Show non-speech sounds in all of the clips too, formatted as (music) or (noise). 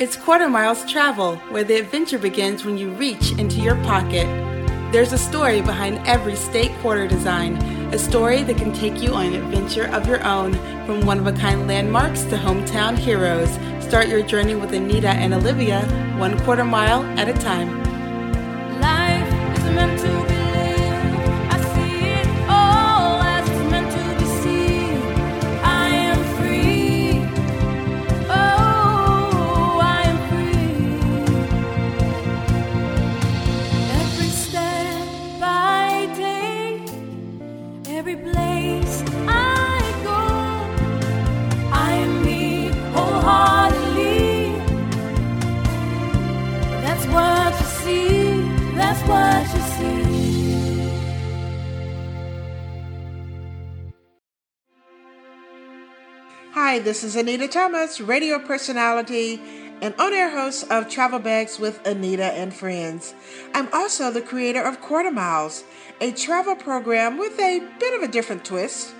It's Quarter Miles Travel, where the adventure begins when you reach into your pocket. There's a story behind every state quarter design, a story that can take you on an adventure of your own, from one of a kind landmarks to hometown heroes. Start your journey with Anita and Olivia, one quarter mile at a time. Life is meant to Hi, this is Anita Thomas, radio personality and on air host of Travel Bags with Anita and Friends. I'm also the creator of Quarter Miles, a travel program with a bit of a different twist.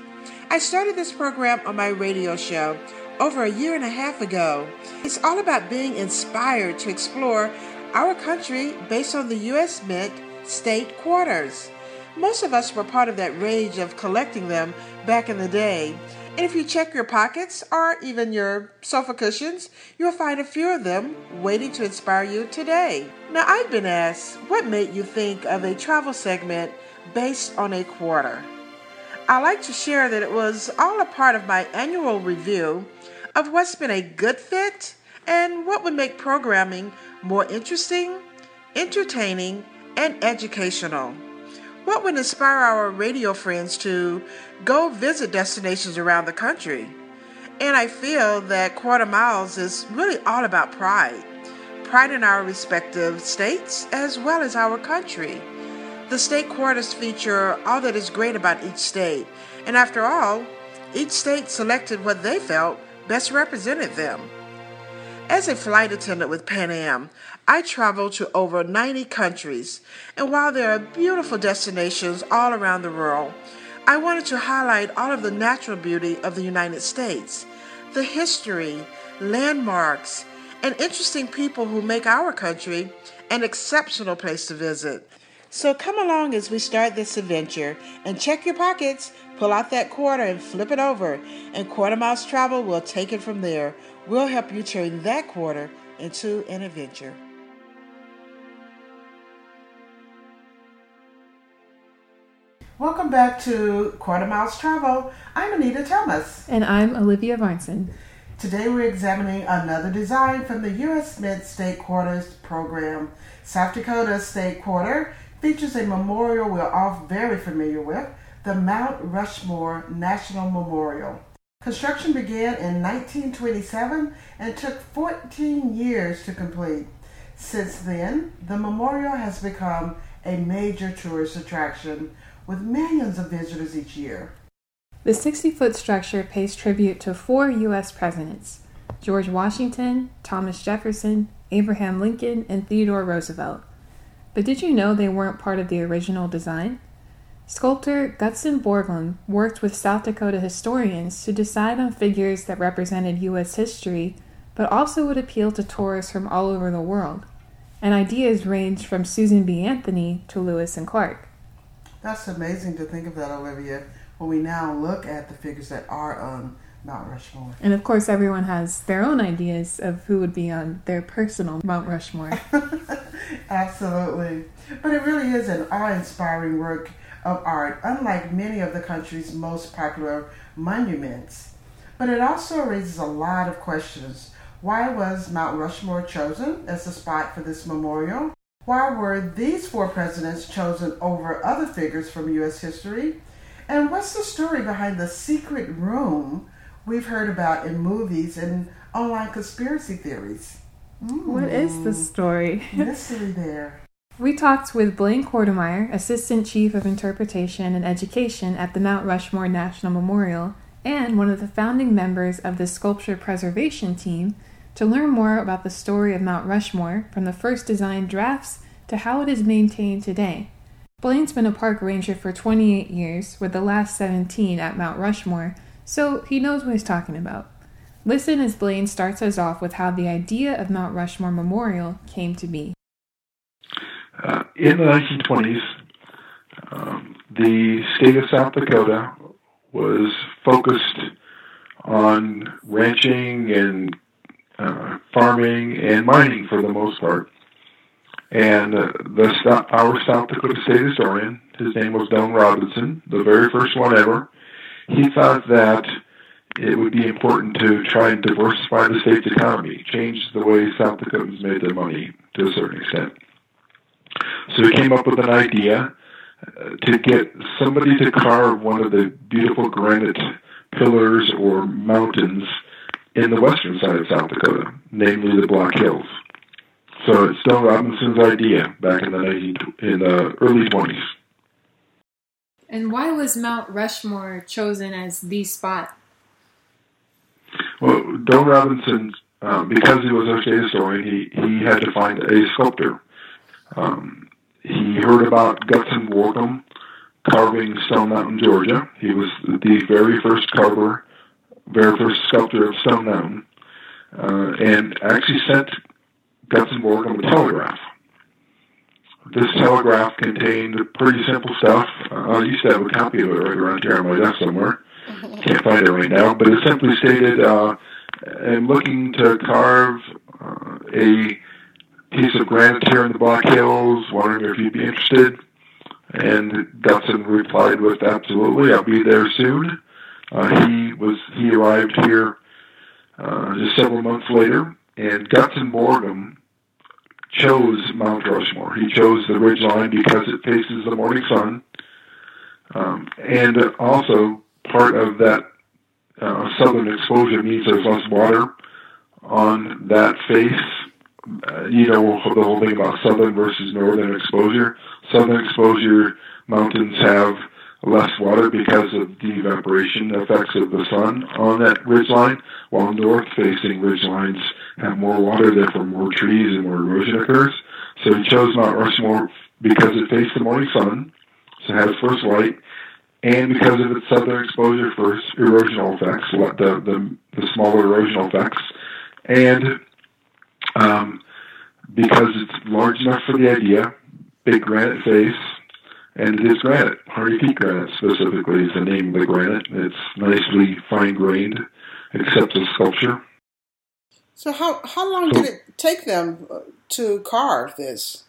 I started this program on my radio show over a year and a half ago. It's all about being inspired to explore our country based on the U.S. Mint state quarters. Most of us were part of that rage of collecting them back in the day. And if you check your pockets or even your sofa cushions, you'll find a few of them waiting to inspire you today. Now, I've been asked, what made you think of a travel segment based on a quarter? I like to share that it was all a part of my annual review of what's been a good fit and what would make programming more interesting, entertaining, and educational. What would inspire our radio friends to go visit destinations around the country? And I feel that Quarter Miles is really all about pride pride in our respective states as well as our country. The state quarters feature all that is great about each state, and after all, each state selected what they felt best represented them. As a flight attendant with Pan Am, I travel to over 90 countries, and while there are beautiful destinations all around the world, I wanted to highlight all of the natural beauty of the United States, the history, landmarks, and interesting people who make our country an exceptional place to visit. So come along as we start this adventure and check your pockets, pull out that quarter and flip it over, and Quarter Miles Travel will take it from there. We'll help you turn that quarter into an adventure. Welcome back to Quarter Miles Travel. I'm Anita Thomas. And I'm Olivia Varnson. Today we're examining another design from the U.S. Mint State Quarters program. South Dakota State Quarter features a memorial we're all very familiar with, the Mount Rushmore National Memorial. Construction began in 1927 and took 14 years to complete. Since then, the memorial has become a major tourist attraction with millions of visitors each year. The 60 foot structure pays tribute to four U.S. presidents George Washington, Thomas Jefferson, Abraham Lincoln, and Theodore Roosevelt. But did you know they weren't part of the original design? Sculptor Gutzon Borglum worked with South Dakota historians to decide on figures that represented U.S. history, but also would appeal to tourists from all over the world. And ideas ranged from Susan B. Anthony to Lewis and Clark. That's amazing to think of that, Olivia, when we now look at the figures that are on Mount Rushmore. And of course, everyone has their own ideas of who would be on their personal Mount Rushmore. (laughs) Absolutely. But it really is an awe inspiring work of art, unlike many of the country's most popular monuments. But it also raises a lot of questions. Why was Mount Rushmore chosen as the spot for this memorial? Why were these four presidents chosen over other figures from U.S. history? And what's the story behind the secret room we've heard about in movies and online conspiracy theories? What is the hmm. story? (laughs) Mystery there. We talked with Blaine Kortemeyer, Assistant Chief of Interpretation and Education at the Mount Rushmore National Memorial, and one of the founding members of the Sculpture Preservation Team, to learn more about the story of Mount Rushmore from the first design drafts to how it is maintained today. Blaine's been a park ranger for 28 years, with the last 17 at Mount Rushmore, so he knows what he's talking about. Listen as Blaine starts us off with how the idea of Mount Rushmore Memorial came to be. Uh, in the 1920s, um, the state of South Dakota was focused on ranching and uh, farming and mining for the most part. And uh, the our South Dakota State historian, his name was Doane Robinson, the very first one ever. He thought that it would be important to try and diversify the state's economy, change the way South Dakotans made their money to a certain extent. So he came up with an idea uh, to get somebody to carve one of the beautiful granite pillars or mountains in the western side of South Dakota, namely the Black Hills. So it's Doane Robinson's idea back in the 19, in the early 20s. And why was Mount Rushmore chosen as the spot? Well, Doane Robinson, um, because he was a state historian, he, he had to find a sculptor. Um, he heard about Gutzon Borglum carving Stone Mountain, Georgia. He was the very first carver, very first sculptor of Stone Mountain, uh, and actually sent Gutzon Borglum a telegraph. This telegraph contained pretty simple stuff. Uh, I used to have a copy of it right around here on my desk somewhere. (laughs) Can't find it right now, but it simply stated, uh, "I'm looking to carve uh, a piece of granite here in the Black Hills. Wondering if you'd be interested." And Gutzon replied with, "Absolutely, I'll be there soon." Uh, he was he arrived here uh, just several months later, and Gutzon Borglum chose Mount Rushmore. He chose the ridge line because it faces the morning sun, um, and also part of that uh, southern exposure means there's less water on that face. Uh, you know the whole thing about southern versus northern exposure. Southern exposure mountains have less water because of the evaporation effects of the sun on that ridge line, while north-facing ridge lines have more water, therefore more trees and more erosion occurs. So he chose Mount Rushmore because it faced the morning sun, so it has first light, and because of its southern exposure for erosional effects, the, the, the smaller erosional effects, and um, because it's large enough for the idea, big granite face, and it is granite. Harney Peak granite specifically is the name of the granite. It's nicely fine grained, except as sculpture. So how how long did it take them uh, to carve this?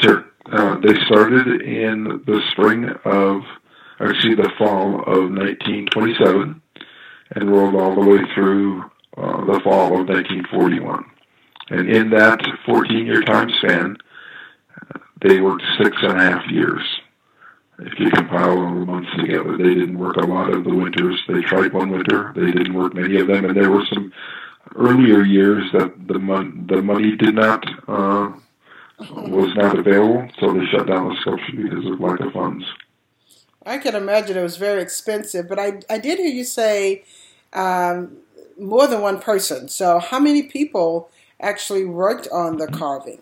Sure. Uh, they started in the spring of, actually the fall of 1927, and rolled all the way through uh, the fall of 1941. And in that 14-year time span, they worked six and a half years. If you compile all the months together, they didn't work a lot of the winters. They tried one winter. They didn't work many of them, and there were some earlier years that the mon- the money did not uh, was not available, so they shut down the sculpture because of lack of funds. I can imagine it was very expensive, but I I did hear you say um, more than one person. So how many people actually worked on the carving?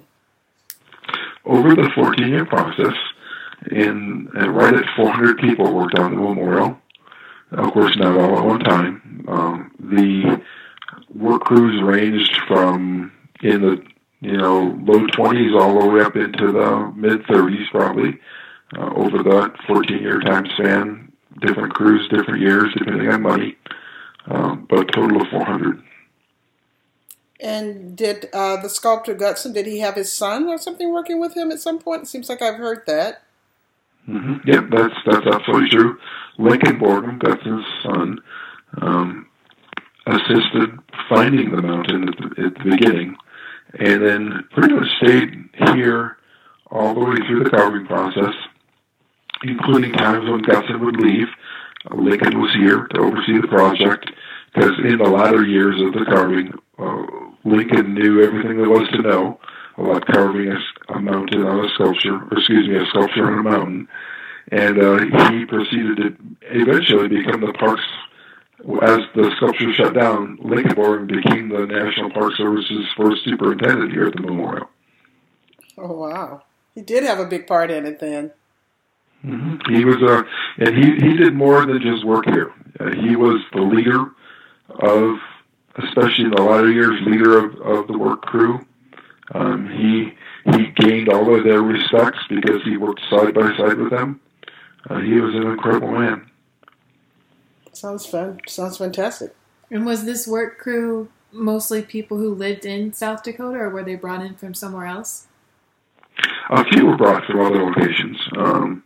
Over the 14-year process, in uh, right at 400 people worked on the memorial. Of course, not all at one time. Um, the work crews ranged from in the you know low 20s all the way up into the mid 30s, probably uh, over that 14-year time span. Different crews, different years, depending on money, um, but total of 400. And did uh, the sculptor Gutzon, did he have his son or something working with him at some point? It seems like I've heard that. Mm-hmm. Yep, that's that's absolutely true. Lincoln Borglum, Gutzon's son, um, assisted finding the mountain at the, at the beginning, and then pretty much stayed here all the way through the carving process, including times when Gutzon would leave. Lincoln was here to oversee the project because in the latter years of the carving, uh, Lincoln knew everything there was to know about carving a, a mountain on a sculpture, or excuse me, a sculpture on a mountain. And uh, he proceeded to eventually become the parks, as the sculpture shut down, Lincoln Borglum became the National Park Service's first superintendent here at the memorial. Oh wow, he did have a big part in it then. Mm-hmm. He was a, uh, and he he did more than just work here. Uh, he was the leader of especially in the latter years, leader of, of the work crew. Um, he he gained all of their respects because he worked side by side with them. Uh, he was an incredible man. Sounds fun. Sounds fantastic. And was this work crew mostly people who lived in South Dakota, or were they brought in from somewhere else? A few were brought from other locations. Um,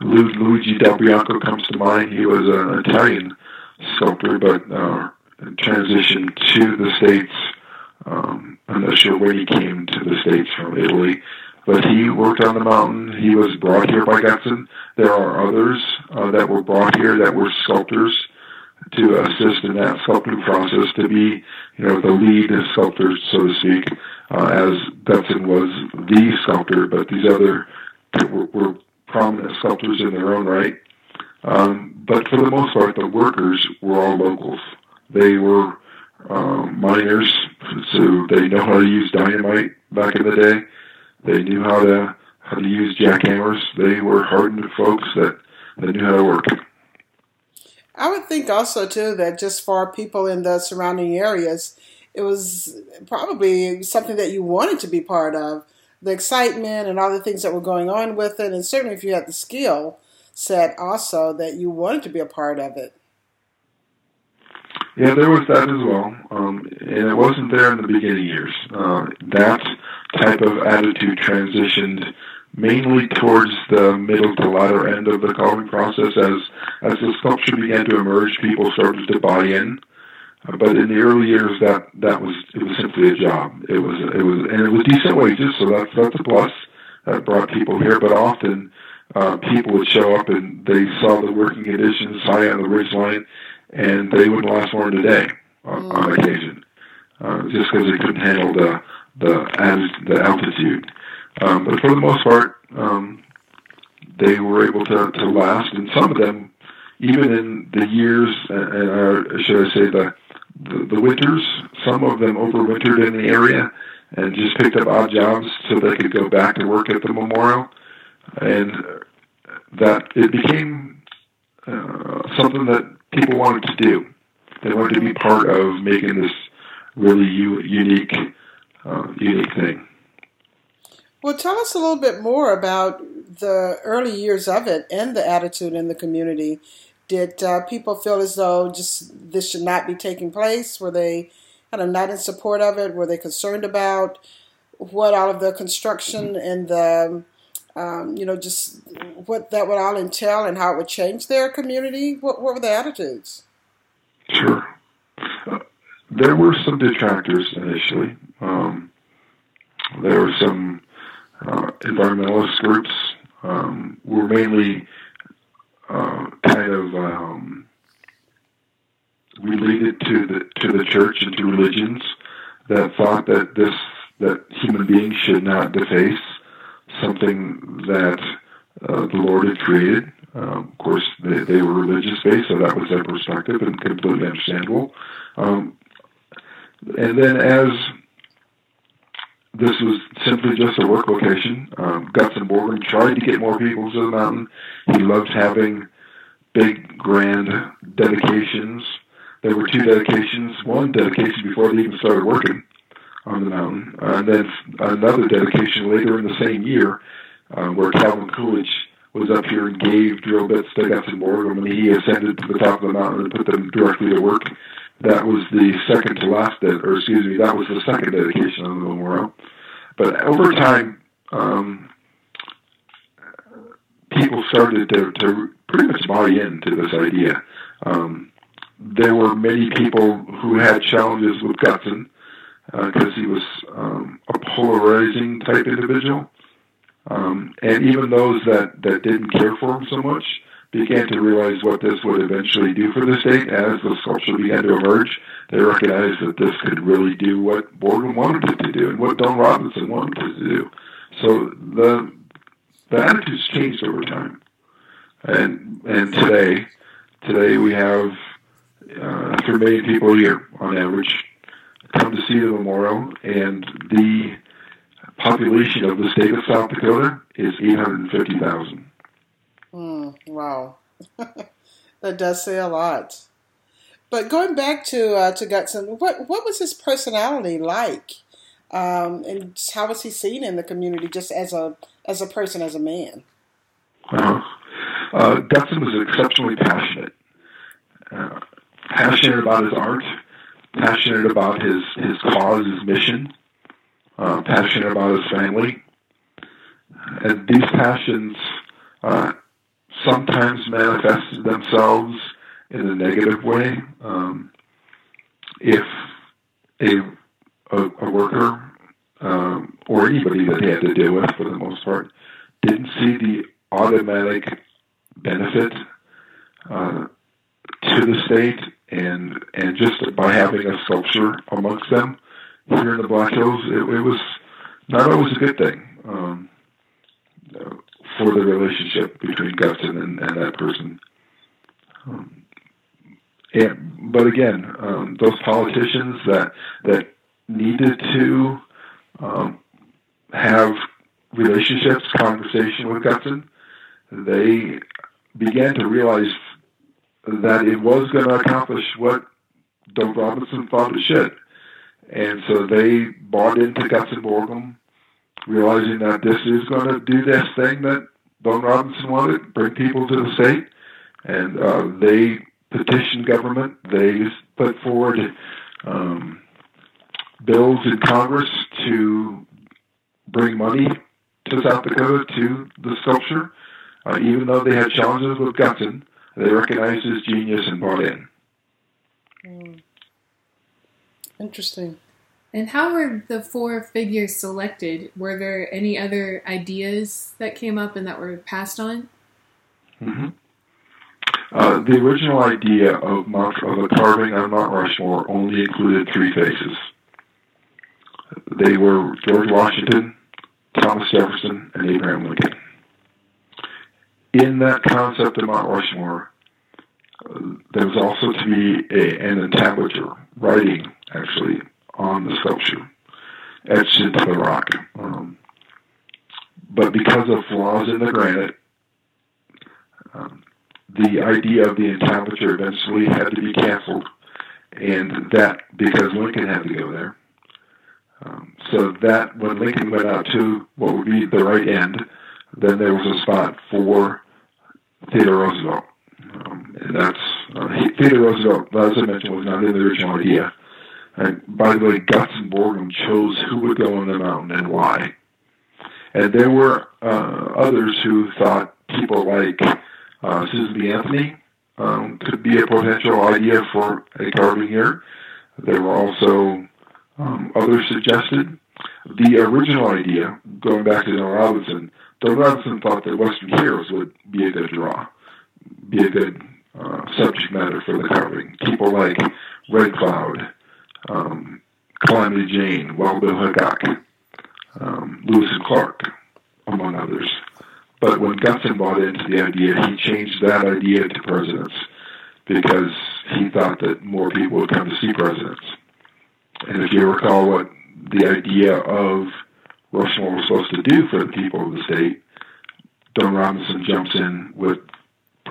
Lu- Luigi Del Bianco comes to mind. He was an Italian sculptor, but uh, transitioned to the States. Um, I'm not sure when he came to the States from Italy, but he worked on the mountain. He was brought here by Gutzon. There are others uh, that were brought here that were sculptors to assist in that sculpting process, to be, you know, the lead sculptor, so to speak, uh, as Gutzon was the sculptor, but these other were, were prominent sculptors in their own right. Um, but for the most part, the workers were all locals. They were um, miners, so they know how to use dynamite back in the day. They knew how to how to use jackhammers. They were hardened folks that, that knew how to work. I would think also too that just for people in the surrounding areas, it was probably something that you wanted to be part of. The excitement and all the things that were going on with it, and certainly if you had the skill set also that you wanted to be a part of it. Yeah, there was that as well, um, and it wasn't there in the beginning years. Uh, that type of attitude transitioned mainly towards the middle to latter end of the carving process as as the sculpture began to emerge people started to buy in. Uh, but in the early years that that was it was simply a job. It was it was and it was decent wages so that's that's a plus that brought people here. But often uh, people would show up and they saw the working conditions high on the ridge line and they wouldn't last more than a day on, on occasion uh, just because they couldn't handle the the, the altitude. Um, but for the most part, um, they were able to, to last, and some of them, even in the years, and uh, should I say the, the the winters, some of them overwintered in the area and just picked up odd jobs so they could go back to work at the memorial, and that it became uh, something that people wanted to do. They wanted to be part of making this really u- unique, uh, unique thing. Well, tell us a little bit more about the early years of it and the attitude in the community. Did uh, people feel as though just this should not be taking place? Were they kind of not in support of it? Were they concerned about what all of the construction and the um, you know just what that would all entail and how it would change their community? What, what were the attitudes? Sure. There were some detractors initially. Um, there were some uh, environmentalist groups um, were mainly uh, kind of um, related to the to the church and to religions that thought that this that human beings should not deface something that uh, the Lord had created. Um, of course, they, they were religious based, so that was their perspective and completely understandable. Um, and then as this was simply just a work location. Um, Gutzon Borglum tried to get more people to the mountain. He loved having big, grand dedications. There were two dedications. One dedication before they even started working on the mountain, uh, and then another dedication later in the same year, uh, where Calvin Coolidge was up here and gave drill bits to Gutzon Borglum when he ascended to the top of the mountain and put them directly to work. That was the second to last, or excuse me, that was the second dedication on the memorial. But over time, um, people started to, to pretty much buy into this idea. Um, there were many people who had challenges with Gutzon because uh, he was um, a polarizing type individual. Um, and even those that, that didn't care for him so much began to realize what this would eventually do for the state as the sculpture began to emerge. They recognized that this could really do what Borglum wanted it to do and what Doane Robinson wanted it to do. So the the attitudes changed over time, and and today today we have uh, three million people a year on average come to see the memorial, and the population of the state of South Dakota is eight hundred fifty thousand. Mm, wow. (laughs) that does say a lot. But going back to uh, to Gutzon, what what was his personality like, um, and how was he seen in the community, just as a as a person, as a man? Uh, uh, Gutzon was exceptionally passionate, uh, passionate about his art, passionate about his his cause, his mission, uh, passionate about his family, and these passions uh, sometimes manifested themselves in a negative way. Um, if a, a, a worker um, or anybody that he had to deal with, for the most part, didn't see the automatic benefit uh, to the state, and and just by having a sculpture amongst them here in the Black Hills, it, it was not always a good thing um, for the relationship between Gutzon and, and that person. Um, and, but again, um, those politicians that that needed to um, have relationships, conversation with Gutzon, they began to realize that it was going to accomplish what Doane Robinson thought it should. And so they bought into Gutzon Borglum, realizing that this is going to do this thing that Doane Robinson wanted, bring people to the state. And uh, they petitioned government. They put forward um, bills in Congress to bring money to South Dakota to the sculpture. Uh, even though they had challenges with Gutzon, they recognized his genius and bought in. Hmm. Interesting. And how were the four figures selected? Were there any other ideas that came up and that were passed on? Mm-hmm. Uh, the original idea of Mount, of a carving on Mount Rushmore only included three faces. They were George Washington, Thomas Jefferson, and Abraham Lincoln. In that concept of Mount Rushmore, there was also to be a, an entablature, writing actually, on the sculpture, etched into the rock. Um, but because of flaws in the granite, um, the idea of the entablature eventually had to be canceled, and that because Lincoln had to go there. Um, so that when Lincoln went out to what would be the right end, then there was a spot for Theodore Roosevelt. Um, and that's uh, he, Theodore Roosevelt, as I mentioned, was not in the original idea. And by the way, Gutzon Borglum chose who would go on the mountain and why. And there were uh, others who thought people like uh, Susan B. Anthony um, could be a potential idea for a carving here. There were also um, others suggested. The original idea, going back to Doane Robinson, Doane Robinson thought that Western Heroes would be a good draw, be a good uh, subject matter for the carving. People like Red Cloud, um, Calamity Jane, Wild Bill Hickok, um, Lewis and Clark, among others. But when Gutzon bought into the idea, he changed that idea to presidents because he thought that more people would come to see presidents. And if you recall what the idea of Rushmore was supposed to do for the people of the state, Doane Robinson jumps in with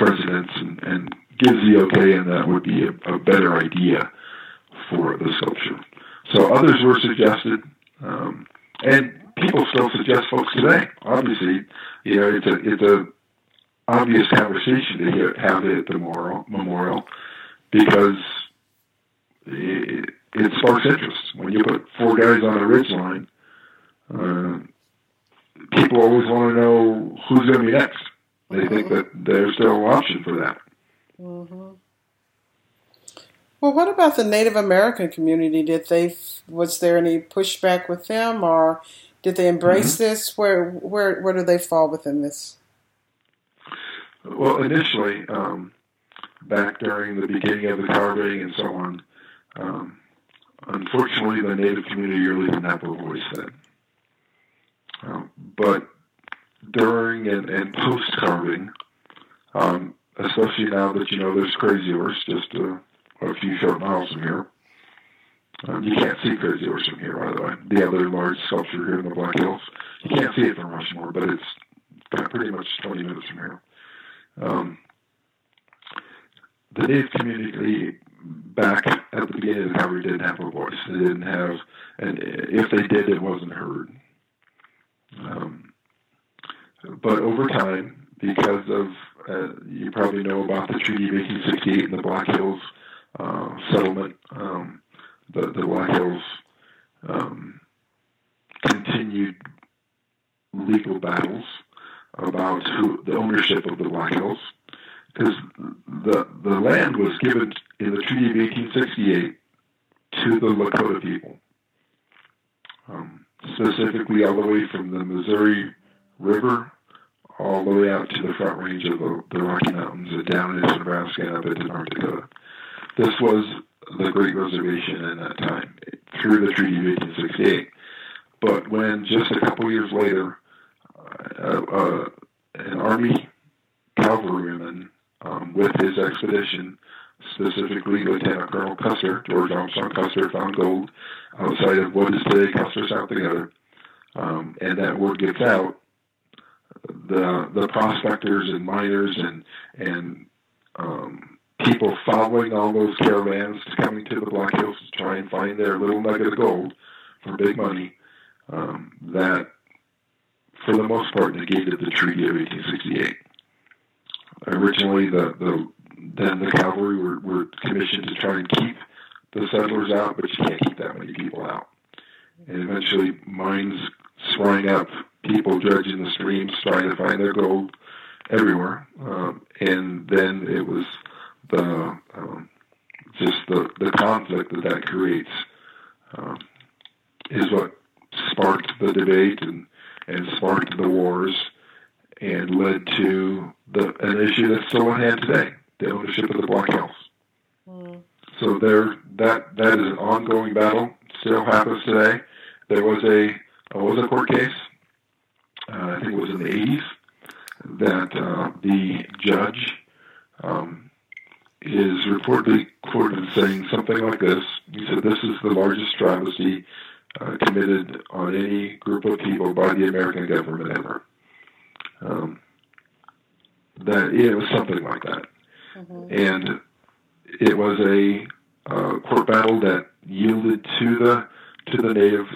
presidents and, and gives the okay, and that would be a, a better idea for the sculpture. So others were suggested, um, and people still suggest folks today. Obviously, you know, it's a it's a obvious conversation to have at the memorial, memorial because it, it sparks interest. When you put four guys on a ridge line, uh, people always want to know who's going to be next. They think that there's still option for that. Mm-hmm. Well, what about the Native American community? Did they was there any pushback with them, or did they embrace mm-hmm. this? Where where where do they fall within this? Well, initially, um, back during the beginning of the carving and so on, um, unfortunately, the Native community really didn't have a voice then. Um, but during and, and post carving, um, especially now that you know there's Crazy Horse just a, a few short miles from here. Um, you can't see Crazy Horse from here, by the way. The other large sculpture here in the Black Hills. You can't see it from Rushmore, but it's pretty much 20 minutes from here. Um, the Native community back at the beginning of Calvary didn't have a voice. They didn't have, and if they did, it wasn't heard. Um, but over time, because of uh, you probably know about the Treaty of 1868 and the Black Hills uh, settlement, um, the the Black Hills um, continued legal battles about who the ownership of the Black Hills. Because the the land was given in the Treaty of 1868 to the Lakota people, um, specifically all the way from the Missouri River all the way out to the front range of the, Rocky Mountains and down into Nebraska and up into North Dakota. This was the Great Reservation in that time through the Treaty of 1868. But when just a couple years later, uh, uh, an Army cavalryman um, with his expedition, specifically Lieutenant Colonel Custer, George Armstrong Custer, found gold outside of what is today Custer, South Dakota. Um, and that word gets out, the the prospectors and miners and and um, people following all those caravans coming to the Black Hills to try and find their little nugget of gold for big money. Um, that, for the most part, negated the Treaty of 1868. Originally, the, the then the cavalry were, were commissioned to try and keep the settlers out, but you can't keep that many people out. And eventually, mines sprang up, people dredging the streams, trying to find their gold everywhere. Um, and then it was the um, just the, the conflict that that creates um, is what sparked the debate and, and sparked the wars and led to the an issue that's still on hand today, the ownership of the Black Hills. Mm. So there, that that is an ongoing battle. Still happens today. There was a uh, was a court case. Uh, I think it was in the 80s that uh, the judge um, is reportedly quoted saying something like this. He said, "This is the largest travesty uh, committed on any group of people by the American government ever." Um, that it was something like that, and it was a uh, court battle that yielded to the to the native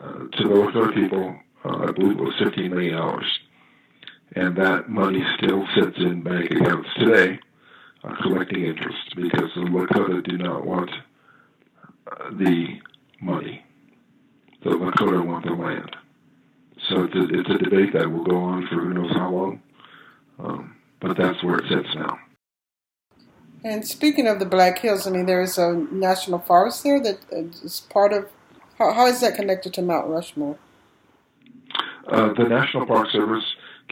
uh, to the Lakota people. Uh, I believe it was fifteen million dollars, and that money still sits in bank accounts today, uh, collecting interest because the Lakota do not want uh, the money. The Lakota want the land. So it's a, it's a debate that will go on for who knows how long, um, but that's where it sits now. And speaking of the Black Hills, I mean, there is a national forest there that is part of. How, how is that connected to Mount Rushmore? Uh, the National Park Service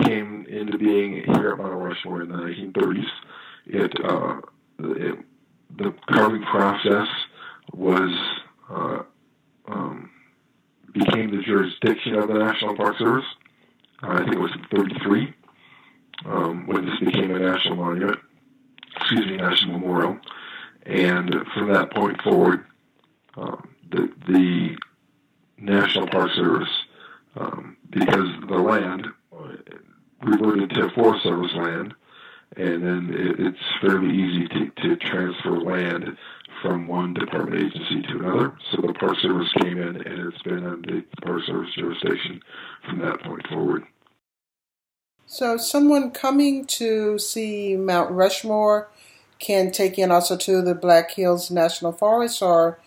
came into being here at Mount Rushmore in the 1930s. It, uh, it the carving process was uh, um, became the jurisdiction of the National Park Service. Uh, I think it was in 33 um, when this became a national monument. Excuse me, national memorial. And from that point forward, um, the the National Park Service um, because the land reverted to Forest Service land, and then it, it's fairly easy to, to transfer land from one department agency to another. So the Park Service came in, and it's been under the Park Service jurisdiction from that point forward. So, someone coming to see Mount Rushmore can take in also to the Black Hills National Forest, or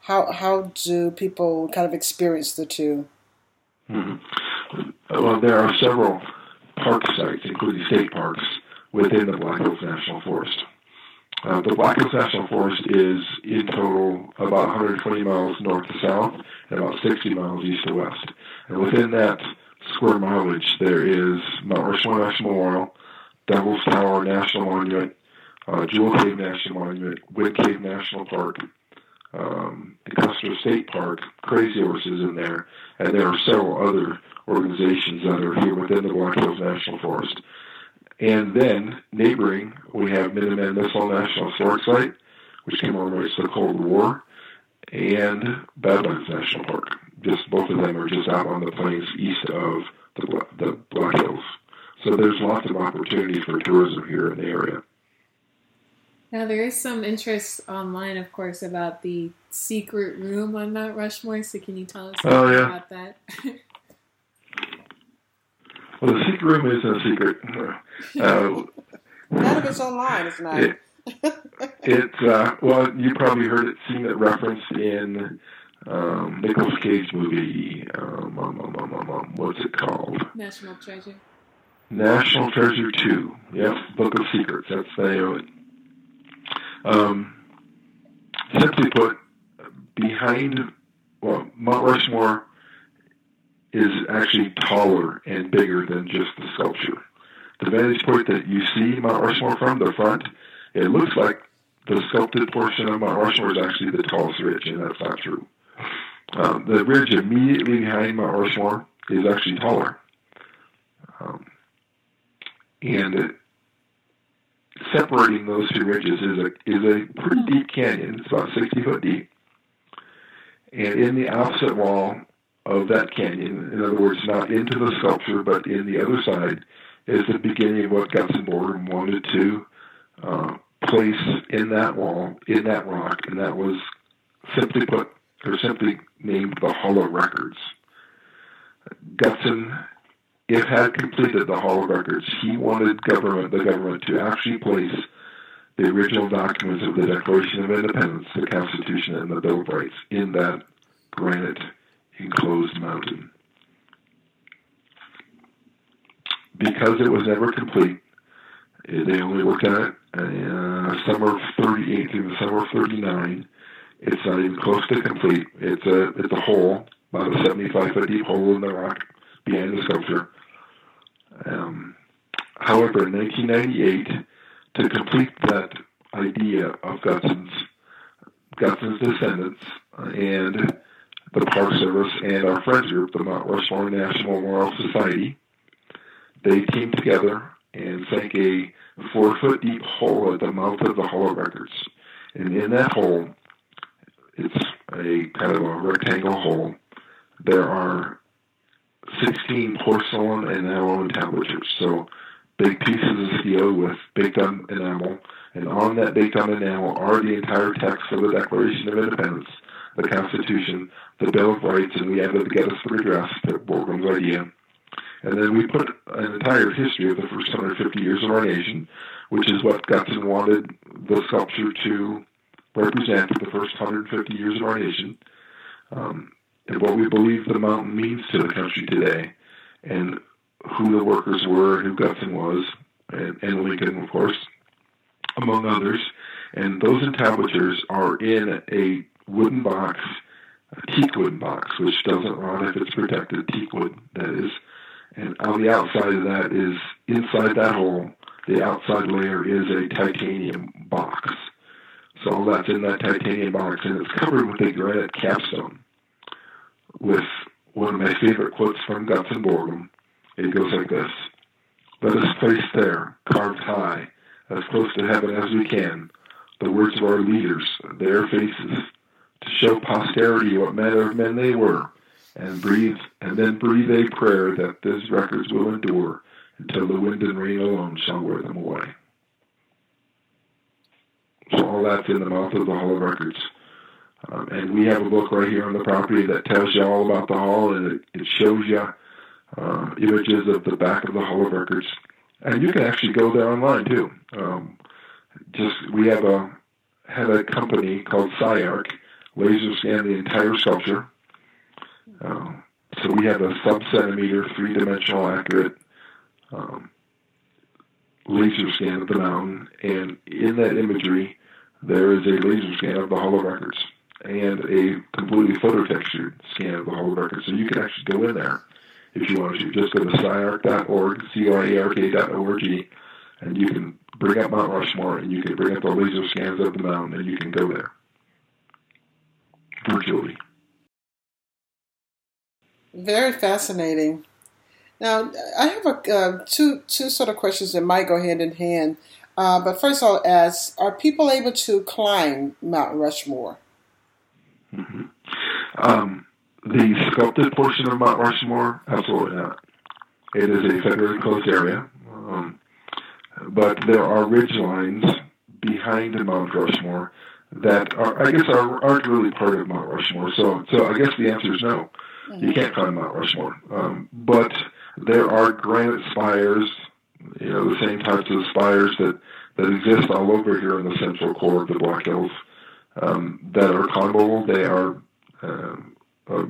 how how do people kind of experience the two? Mhm. Well, there are several park sites, including state parks, within the Black Hills National Forest. Uh, the Black Hills National Forest is in total about 120 miles north to south and about 60 miles east to west. And within that square mileage, there is Mount Rushmore National Memorial, Devil's Tower National Monument, uh, Jewel Cave National Monument, Wind Cave National Park, um, Custer State Park, Crazy Horses in there, and there are several other organizations that are here within the Black Hills National Forest. And then neighboring, we have Minuteman Missile National Historic Site, which commemorates the Cold War, and Badlands National Park. Just both of them are just out on the plains east of the, the Black Hills. So there's lots of opportunity for tourism here in the area. Now, there is some interest online, of course, about the secret room on Mount Rushmore. So, can you tell us Oh, yeah. about that? (laughs) Well, the secret room isn't a secret. (laughs) Uh, None of it's online. It's not. it, it's uh, well, you probably heard it, seen it referenced in um, Nicolas Cage movie. Um, um, um, um, um, um, what's it called? National Treasure. National Treasure Two. Yes, Book of Secrets. That's the name of it. Um, simply put, behind well, Mount Rushmore is actually taller and bigger than just the sculpture. The vantage point that you see Mount Rushmore from the front, it looks like the sculpted portion of Mount Rushmore is actually the tallest ridge, and that's not true. Um, the ridge immediately behind Mount Rushmore is actually taller. Um, and it, separating those two ridges is a is a pretty deep canyon. It's about sixty foot deep, and in the opposite wall of that canyon, in other words, not into the sculpture, but in the other side, is the beginning of what Gutzon Borglum wanted to uh, place in that wall, in that rock, and that was simply put, or simply named the Hall of Records. Gutzon if had completed the Hall of Records, he wanted government, the government, to actually place the original documents of the Declaration of Independence, the Constitution, and the Bill of Rights in that granite enclosed mountain. Because it was never complete, they only worked at it uh, summer of 38 through the summer of 39. It's not even close to complete. It's a it's a hole, about a 75 foot deep hole in the rock the sculpture. Um, however, in 1998, to complete that idea of Gutzon's, Gutzon's descendants and the Park Service and our friends group, the Mount Rushmore National Memorial Society, they teamed together and sank a four foot deep hole at the mouth of the Hall of Records. And in that hole, it's a kind of a rectangle hole. There are 16 porcelain and enamel entablatures. So big pieces of steel with baked on enamel. And on that baked on enamel are the entire text of the Declaration of Independence, the Constitution, the Bill of Rights, and we added the Get Us the Borgum's idea. And then we put an entire history of the first 150 years of our nation, which is what Gutzon wanted the sculpture to represent the first 150 years of our nation. Um, and what we believe the mountain means to the country today, and who the workers were, who Gutzon was, and, and Lincoln, of course, among others. And those entablatures are in a wooden box, a teak wooden box, which doesn't rot if it's protected, teak wood, that is. And on the outside of that is, inside that hole, the outside layer is a titanium box. So all that's in that titanium box, and it's covered with a granite capstone with one of my favorite quotes from Gutzon Borglum. It goes like this Let us place there, carved high, as close to heaven as we can, the words of our leaders, their faces, to show posterity what manner of men they were, and breathe and then breathe a prayer that these records will endure until the wind and rain alone shall wear them away. So all that's in the mouth of the Hall of Records. Um, and we have a book right here on the property that tells you all about the hall, and it, it shows you uh, images of the back of the Hall of Records. And you can actually go there online too. Um, just we have a had a company called CyArk laser scan the entire sculpture. Uh, so we have a sub centimeter, three dimensional accurate um, laser scan of the mountain, and in that imagery, there is a laser scan of the Hall of Records and a completely photo textured scan of the whole record. So you can actually go in there if you want to. Just go to cyark.org, C-R-A-R-K.org, and you can bring up Mount Rushmore, and you can bring up the laser scans of the mountain, and you can go there virtually. Very fascinating. Now, I have a uh, two two sort of questions that might go hand in hand. Uh, but first, I'll ask: Are people able to climb Mount Rushmore? Um, the sculpted portion of Mount Rushmore, absolutely not. It is a federally closed area, um, but there are ridge lines behind Mount Rushmore that are, I guess, are, aren't really part of Mount Rushmore. So, so I guess the answer is no. You can't climb Mount Rushmore. Um, but there are granite spires, you know, the same types of spires that, that exist all over here in the central core of the Black Hills um, that are climbable. They are um, a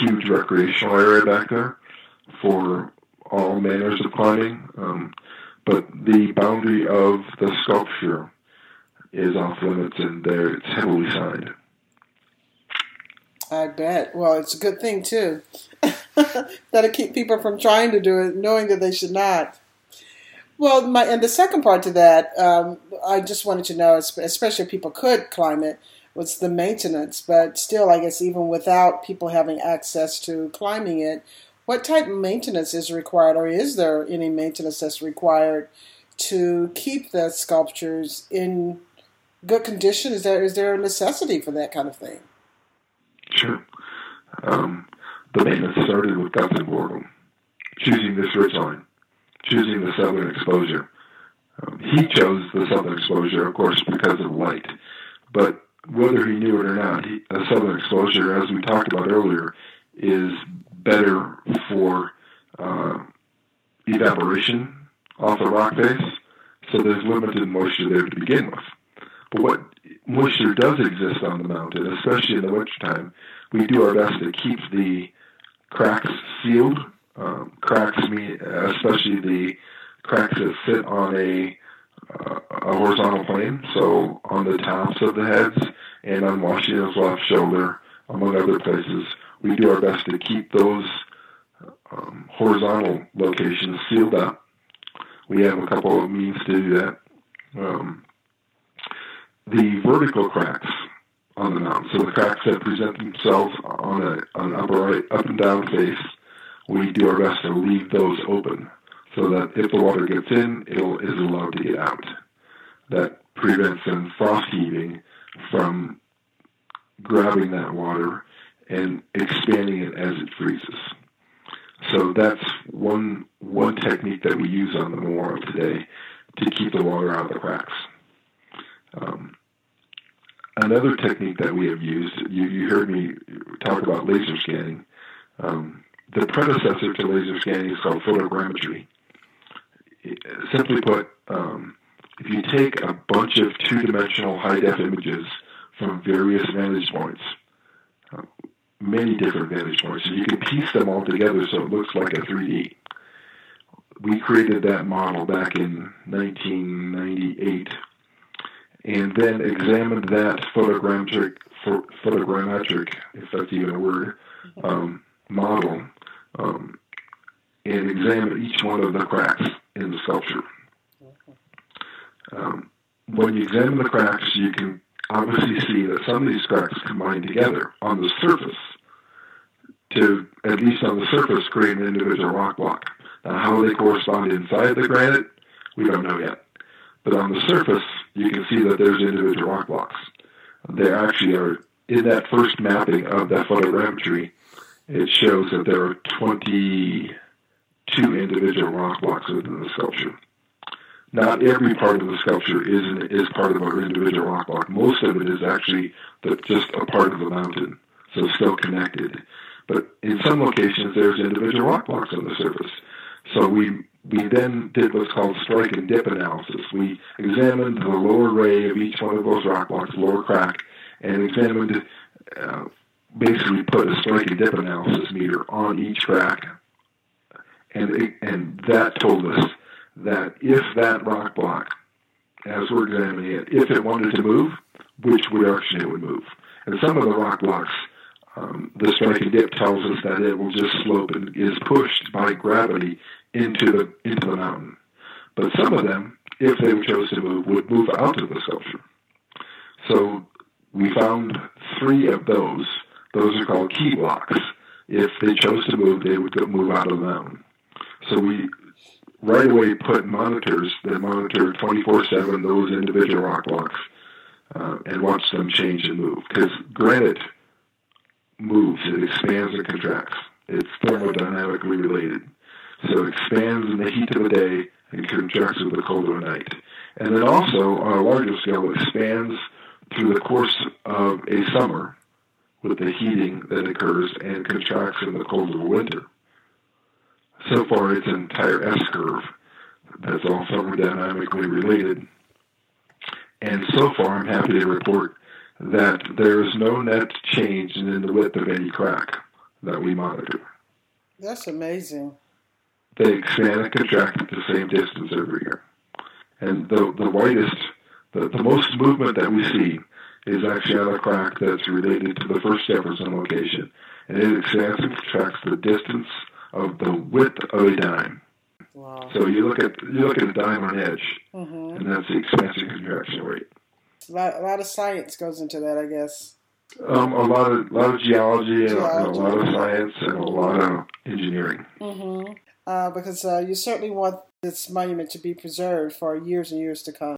huge recreational area back there for all manners of climbing. Um, but the boundary of the sculpture is off limits, and there it's heavily signed. I bet. Well, it's a good thing too. (laughs) That'll keep people from trying to do it, knowing that they should not. Well, my and the second part to that, um, I just wanted to know, especially if people could climb it, was the maintenance. But still, I guess even without people having access to climbing it, what type of maintenance is required, or is there any maintenance that's required to keep the sculptures in good condition? Is there is there a necessity for that kind of thing? Sure. Um, the maintenance started with Gutzon Borglum, choosing this ridge line, choosing the southern exposure. Um, he chose the southern exposure, of course, because of light. But whether he knew it or not, he, a southern exposure, as we talked about earlier, is better for uh, evaporation off the rock face. So there's limited moisture there to begin with. But what moisture does exist on the mountain, especially in the wintertime, we do our best to keep the cracks sealed. Um, cracks mean, especially the cracks that sit on a, a horizontal plane, so on the tops of the heads and on Washington's left shoulder, among other places. We do our best to keep those um, horizontal locations sealed up. We have a couple of means to do that. Um, the vertical cracks on the mountain, so the cracks that present themselves on a, an upright, up and down face, we do our best to leave those open so that if the water gets in, it is allowed to get out. That prevents then frost heaving from grabbing that water and expanding it as it freezes. So that's one one technique that we use on the memorial today to keep the water out of the cracks. Um, another technique that we have used, you, you heard me talk about laser scanning. Um, the predecessor to laser scanning is called photogrammetry. Simply put, um, if you take a bunch of two-dimensional high-def images from various vantage points, uh, many different vantage points, and you can piece them all together so it looks like a 3D. We created that model back in 1998 and then examined that photogrammetric, photogrammetric, if that's even a word, um, model, um, and examined each one of the cracks in the sculpture. Um, when you examine the cracks, you can obviously see that some of these cracks combine together on the surface to, at least on the surface, create an individual rock block. Now, how they correspond inside the granite, we don't know yet. But on the surface, you can see that there's individual rock blocks. They actually are in that first mapping of that photogrammetry. It shows that there are 22 individual rock blocks within the sculpture. Not every part of the sculpture is an, is part of an individual rock block. Most of it is actually the, just a part of the mountain, so still connected. But in some locations, there's individual rock blocks on the surface. So we we then did what's called strike and dip analysis. We examined the lower ray of each one of those rock blocks, lower crack, and examined, uh, basically put a strike and dip analysis meter on each crack. And, and that told us that if that rock block, as we're examining it, if it wanted to move, which direction it would move. And some of the rock blocks, um, the strike and dip tells us that it will just slope and is pushed by gravity into the into the mountain. But some of them, if they chose to move, would move out of the sculpture. So we found three of those. Those are called key blocks. If they chose to move, they would move out of the mountain. So we right away put monitors that monitor 24/7 those individual rock blocks uh, and watch them change and move because granite moves, it expands and contracts. It's thermodynamically related. So it expands in the heat of the day and contracts with the cold of the night. And then also, on a larger scale, expands through the course of a summer with the heating that occurs and contracts in the cold of winter. So far, it's an entire S curve that's all thermodynamically related. And so far, I'm happy to report that there is no net change in the width of any crack that we monitor. That's amazing. They expand and contract at the same distance every year. And the, the widest, the, the most movement that we see is actually on a crack that's related to the first Jefferson location. And it expands and contracts the distance of the width of a dime. Wow. So you look at you look at a dime on edge, hmm and that's the expansion contraction rate. A lot, a lot of science goes into that, I guess. Um, a lot of lot of geology and, a- and a lot of science and a lot of engineering. Mm-hmm. Uh, because uh, you certainly want this monument to be preserved for years and years to come.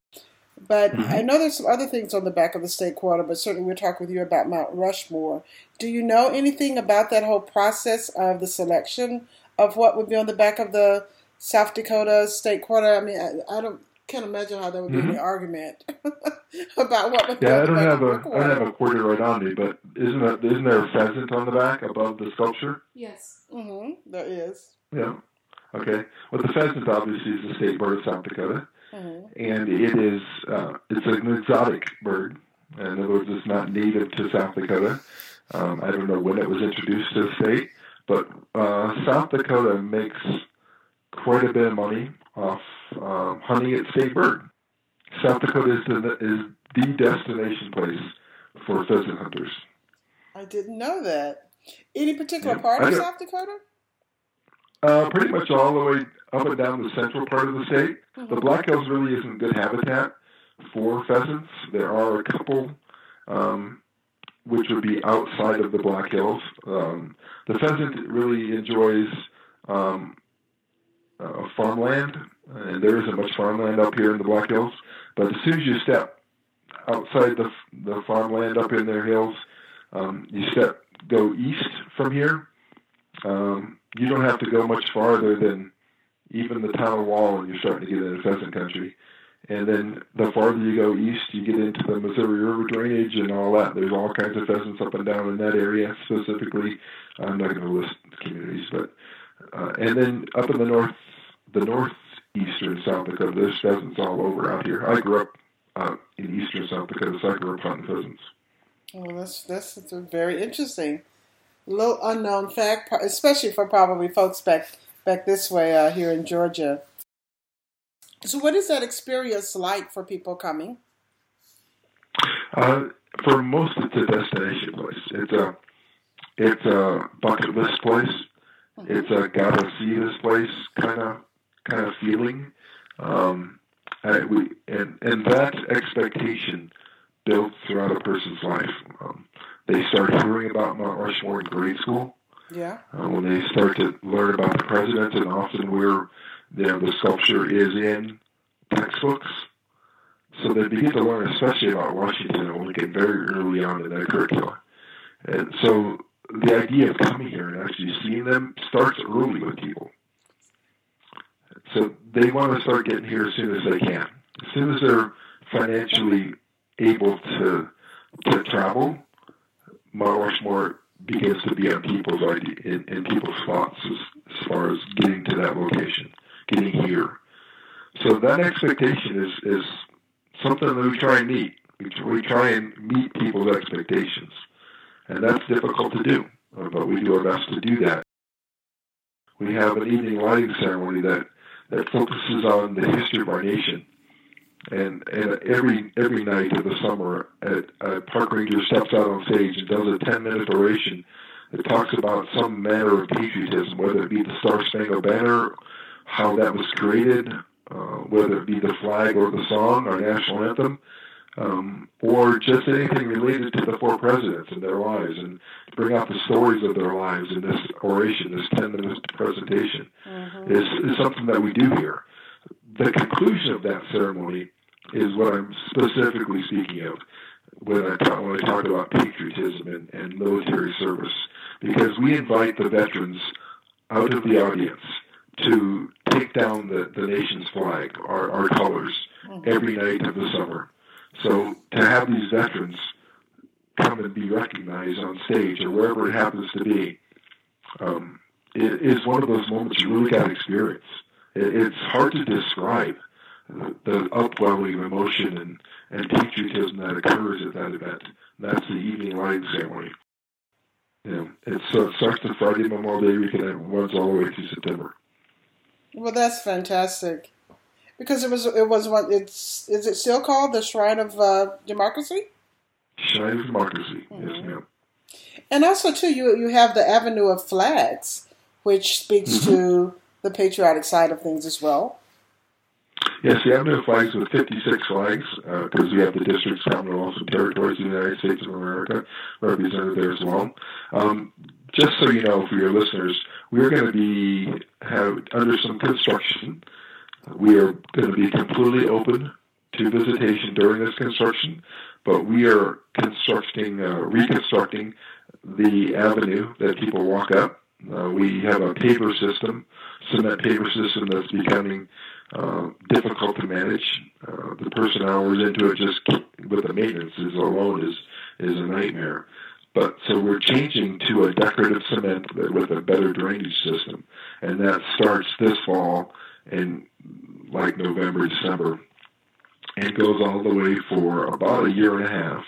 But I know there's some other things on the back of the state quarter, but certainly we'll talk with you about Mount Rushmore. Do you know anything about that whole process of the selection of what would be on the back of the South Dakota state quarter? I mean, I, I don't can't imagine how there would be any argument (laughs) about what would be Yeah, on I the don't back have of a the I don't have a quarter right on me, but isn't that isn't there a pheasant on the back above the sculpture? Yes. hmm there is. Yeah. Okay. Well, the pheasant obviously is the state bird of South Dakota, hmm and it is uh, it's an exotic bird. In other words, it's not native to South Dakota. Um, I don't know when it was introduced to the state, but uh, South Dakota makes quite a bit of money off um, hunting its state bird. South Dakota is the, is the destination place for pheasant hunters. I didn't know that. Any particular Yeah, part of South Dakota? Uh, pretty much all the way up and down the central part of the state. Mm-hmm. The Black Hills really isn't good habitat for pheasants. There are a couple um, which would be outside of the Black Hills. Um, the pheasant really enjoys um, uh, farmland, and there isn't much farmland up here in the Black Hills. But as soon as you step outside the the farmland up in their hills, um, you step go east from here. Um, you don't have to go much farther than even the town wall, and you're starting to get into pheasant country. And then the farther you go east, you get into the Missouri River drainage and all that. There's all kinds of pheasants up and down in that area specifically. I'm not going to list the communities, but uh, and then up in the north, the northeastern South Dakota, there's pheasants all over out here. I grew up uh, in eastern South Dakota, so I grew up hunting pheasants. Well, that's that's, that's a very interesting, little unknown fact, especially for probably folks back back this way uh, here in Georgia. So, what is that experience like for people coming? Uh, for most, it's a destination place. It's a it's a bucket list place. It's a gotta see this place kind of kind of feeling. Um, I, we and and that expectation builds throughout a person's life. Um, they start hearing about Mount Rushmore in grade school Yeah. uh, when they start to learn about the presidents, and often where you know, the sculpture is in textbooks. So they begin to learn, especially about Washington and Lincoln, very early on in their curricula. And so the idea of coming here and actually seeing them starts early with people. So they want to start getting here as soon as they can. As soon as they're financially able to to travel, Mount Rushmore begins to be on people's idea, in, in people's thoughts as, as far as getting to that location, getting here. So that expectation is is something that we try and meet. We, we try and meet people's expectations, and that's difficult to do, uh, but we do our best to do that. We have an evening lighting ceremony that that focuses on the history of our nation. And, and every every night of the summer, a, a park ranger steps out on stage and does a 10 minute oration that talks about some manner of patriotism, whether it be the Star Spangled Banner, how that was created, uh, whether it be the flag or the song, our national anthem, um, or just anything related to the four presidents and their lives, and to bring out the stories of their lives in this oration, this 10 minute presentation, is, is something that we do here. The conclusion of that ceremony is what I'm specifically speaking of when I talk, when I talk about patriotism and, and military service, because we invite the veterans out of the audience to take down the, the nation's flag, our, our colors, every night of the summer. So to have these veterans come and be recognized on stage or wherever it happens to be, um, it is one of those moments you really got to experience. It, it's hard to describe the, upwelling of emotion and, and patriotism that occurs at that event. And that's the evening lighting ceremony. You know, it starts the Friday Memorial Day weekend and runs all the way through September. Well, that's fantastic. Because it was it was what it's is it still called the Shrine of uh, Democracy? Shrine of Democracy, yes, Mhm. ma'am. And also too, you you have the Avenue of Flags, which speaks Mm-hmm. to the patriotic side of things as well. Yes, the Avenue of Flags with 56 flags, because we have the districts, commonwealths, and territories of the United States of America represented there as well. Um, just so you know, for your listeners, we're going to be have under some construction. We are going to be completely open to visitation during this construction, but we are constructing, uh, reconstructing the avenue that people walk up. Uh, we have a paper system, cement paver system that's becoming uh, difficult to manage. Uh, the person hours into it just with the maintenance is alone is is a nightmare. But so we're changing to a decorative cement with a better drainage system, and that starts this fall in like November, December, and goes all the way for about a year and a half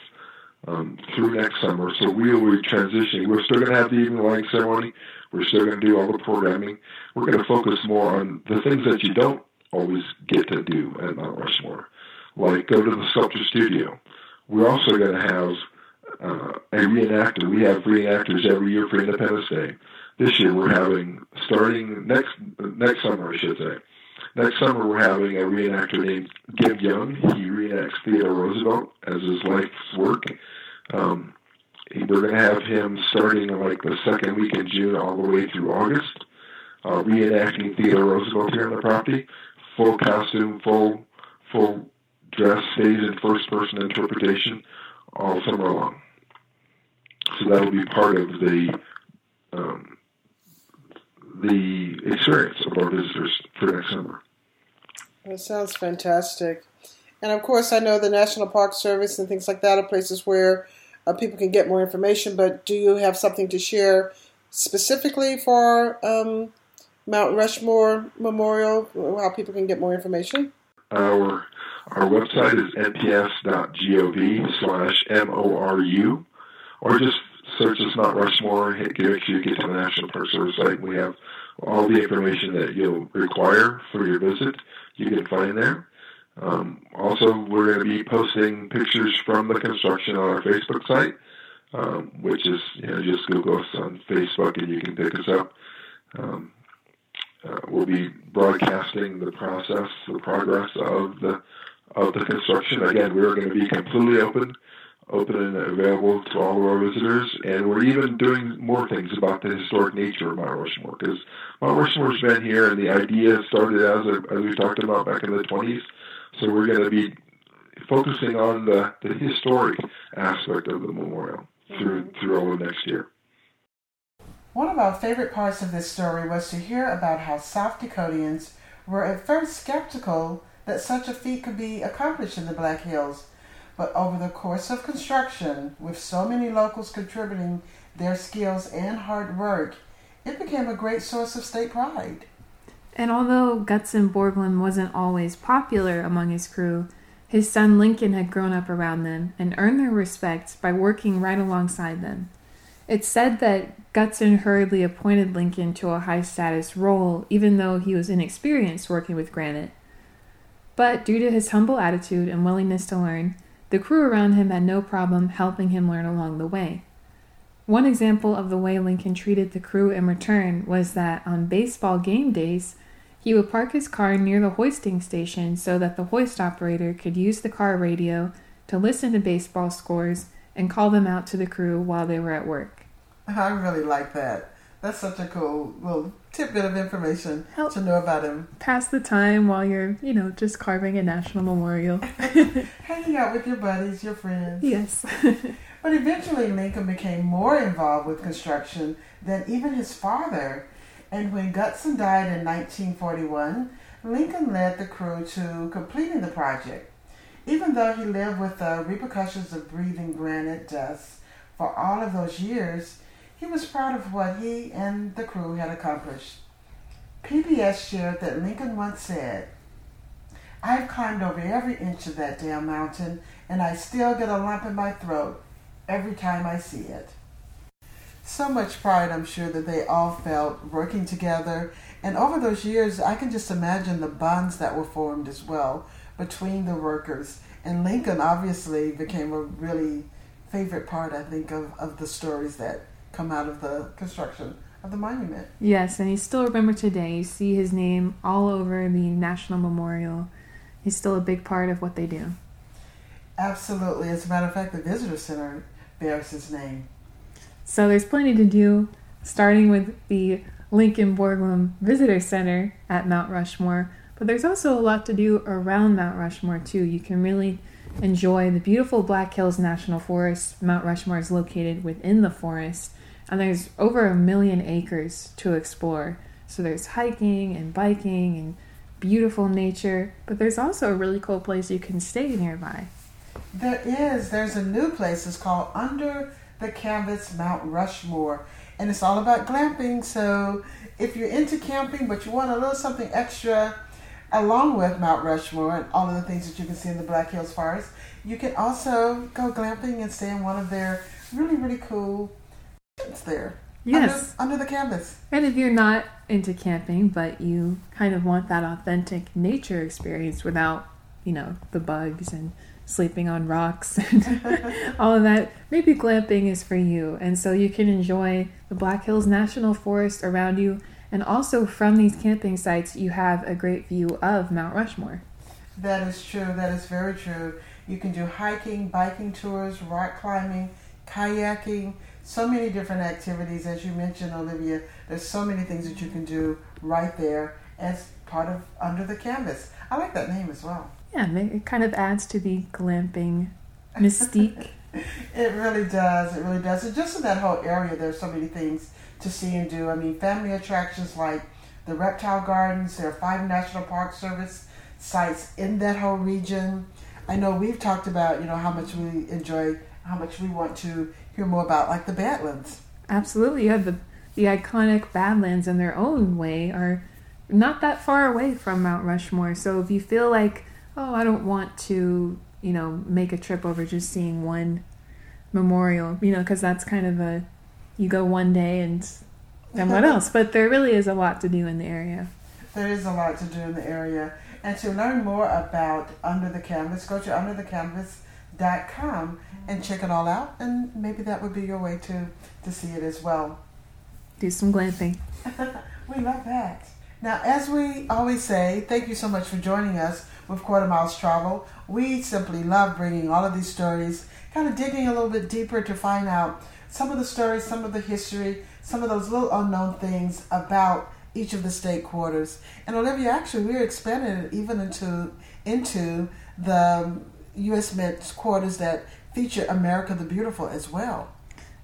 um, through next summer. So we will be transitioning. We're still going to have the evening lighting ceremony. We're still going to do all the programming. We're going to focus more on the things that you don't always get to do at Mount Rushmore, like go to the sculpture studio. We're also going to have uh, a reenactor. We have reenactors every year for Independence Day. This year we're having, starting next next summer, I should say. Next summer we're having a reenactor named Gib Young. He reenacts Theodore Roosevelt as his life's work. Um, we're going to have him starting like the second week in June all the way through August, uh, reenacting Theodore Roosevelt here on the property. Full costume, full full dress, stays in first person interpretation all summer long. So that will be part of the um, the experience of our visitors for next summer. That sounds fantastic. And of course, I know the National Park Service and things like that are places where uh, people can get more information. But do you have something to share specifically for um, Mount Rushmore Memorial? How people can get more information? Our our website is nps.gov slash moru, or just search us Mount Rushmore. Hit, sure you get to the National Park Service site. We have all the information that you'll require for your visit. You can find there. Um, also, we're going to be posting pictures from the construction on our Facebook site, um, which is you know just Google us on Facebook and you can pick us up. Um, uh, we'll be broadcasting the process, the progress of the of the construction. Again, we're going to be completely open, open and available to all of our visitors, and we're even doing more things about the historic nature of Mount Rushmore because Mount Rushmore's been here, and the idea started as a, as we talked about back in the 20s. So we're going to be focusing on the, the historic aspect of the memorial through through all of next year. One of our favorite parts of this story was to hear about how South Dakotians were at first skeptical that such a feat could be accomplished in the Black Hills. But over the course of construction, with so many locals contributing their skills and hard work, it became a great source of state pride. And although Gutzon Borglum wasn't always popular among his crew, his son Lincoln had grown up around them and earned their respect by working right alongside them. It's said that Gutzon hurriedly appointed Lincoln to a high status role, even though he was inexperienced working with granite. But due to his humble attitude and willingness to learn, the crew around him had no problem helping him learn along the way. One example of the way Lincoln treated the crew in return was that on baseball game days, he would park his car near the hoisting station so that the hoist operator could use the car radio to listen to baseball scores and call them out to the crew while they were at work. Oh, I really like that. That's such a cool little tidbit of information Help. to know about him. Pass the time while you're, you know, just carving a national memorial. (laughs) (laughs) Hanging out with your buddies, your friends. yes. (laughs) But eventually, Lincoln became more involved with construction than even his father. And when Gutzon died in 1941, Lincoln led the crew to completing the project. Even though he lived with the repercussions of breathing granite dust for all of those years, he was proud of what he and the crew had accomplished. PBS shared that Lincoln once said, I've climbed over every inch of that damn mountain, and I still get a lump in my throat every time I see it. So much pride, I'm sure, that they all felt working together. And over those years, I can just imagine the bonds that were formed as well between the workers. And Lincoln obviously became a really favorite part, I think, of, of the stories that come out of the construction of the monument. Yes, and he's still remembered today. You see his name all over the National Memorial. He's still a big part of what they do. Absolutely. As a matter of fact, the visitor center bears his name. So there's plenty to do, starting with the Lincoln Borglum Visitor Center at Mount Rushmore. But there's also a lot to do around Mount Rushmore, too. You can really enjoy the beautiful Black Hills National Forest. Mount Rushmore is located within the forest, and there's over a million acres to explore. So there's hiking and biking and beautiful nature, but there's also a really cool place you can stay nearby. There is. There's a new place. It's called Under the Canvas Mount Rushmore. And it's all about glamping. So if you're into camping, but you want a little something extra along with Mount Rushmore and all of the things that you can see in the Black Hills Forest, you can also go glamping and stay in one of their really, really cool tents there. Yes. Under, under the canvas. And if you're not into camping, but you kind of want that authentic nature experience without, you know, the bugs and sleeping on rocks and (laughs) all of that, maybe glamping is for you. And so you can enjoy the Black Hills National Forest around you. And also from these camping sites, you have a great view of Mount Rushmore. That is true. That is very true. You can do hiking, biking tours, rock climbing, kayaking, so many different activities. As you mentioned, Olivia, there's so many things that you can do right there as part of Under the Canvas. I like that name as well. Yeah, it kind of adds to the glamping mystique. (laughs) It really does. It really does. And just in that whole area, there's so many things to see and do. I mean, family attractions like the reptile gardens. There are five National Park Service sites in that whole region. I know we've talked about, you know, how much we enjoy, how much we want to hear more about, like the Badlands. Absolutely. You have the, the iconic Badlands in their own way are not that far away from Mount Rushmore. So if you feel like, oh, I don't want to, you know, make a trip over just seeing one memorial, you know, because that's kind of a, you go one day and then what else? But there really is a lot to do in the area. There is a lot to do in the area. And to learn more about Under the Canvas, go to underthecanvas.com and check it all out. And maybe that would be your way to, to see it as well. Do some glamping. (laughs) We love that. Now, as we always say, thank you so much for joining us with Quarter Miles Travel. We simply love bringing all of these stories, kind of digging a little bit deeper to find out some of the stories, some of the history, some of those little unknown things about each of the state quarters. And Olivia, actually, we're expanding it even into into the U.S. Met quarters that feature America the Beautiful as well.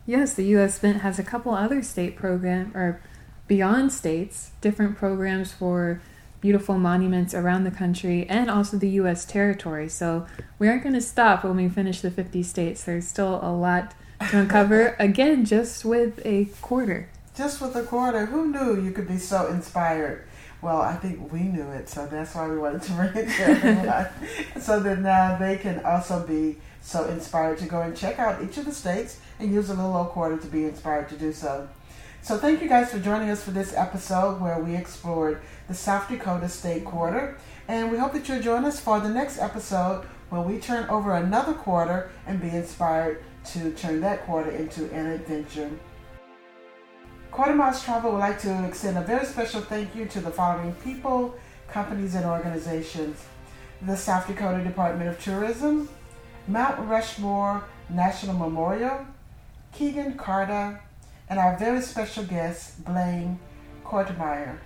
Yes, the U.S. Mint has a couple other state program or beyond states, different programs for beautiful monuments around the country and also the U.S. territory. So we aren't going to stop when we finish the 50 states. There's still a lot to uncover. Again, just with a quarter. Just with a quarter, who knew you could be so inspired? Well, I think we knew it, so that's why we wanted to bring it to everyone. (laughs) so that now they can also be so inspired to go and check out each of the states and use a little old quarter to be inspired to do so. So thank you guys for joining us for this episode where we explored the South Dakota State Quarter. And we hope that you'll join us for the next episode when we turn over another quarter and be inspired to turn that quarter into an adventure. Quarter Miles Travel would like to extend a very special thank you to the following people, companies, and organizations. The South Dakota Department of Tourism, Mount Rushmore National Memorial, Keegan Carter, and our very special guest, Blaine Kortemeyer.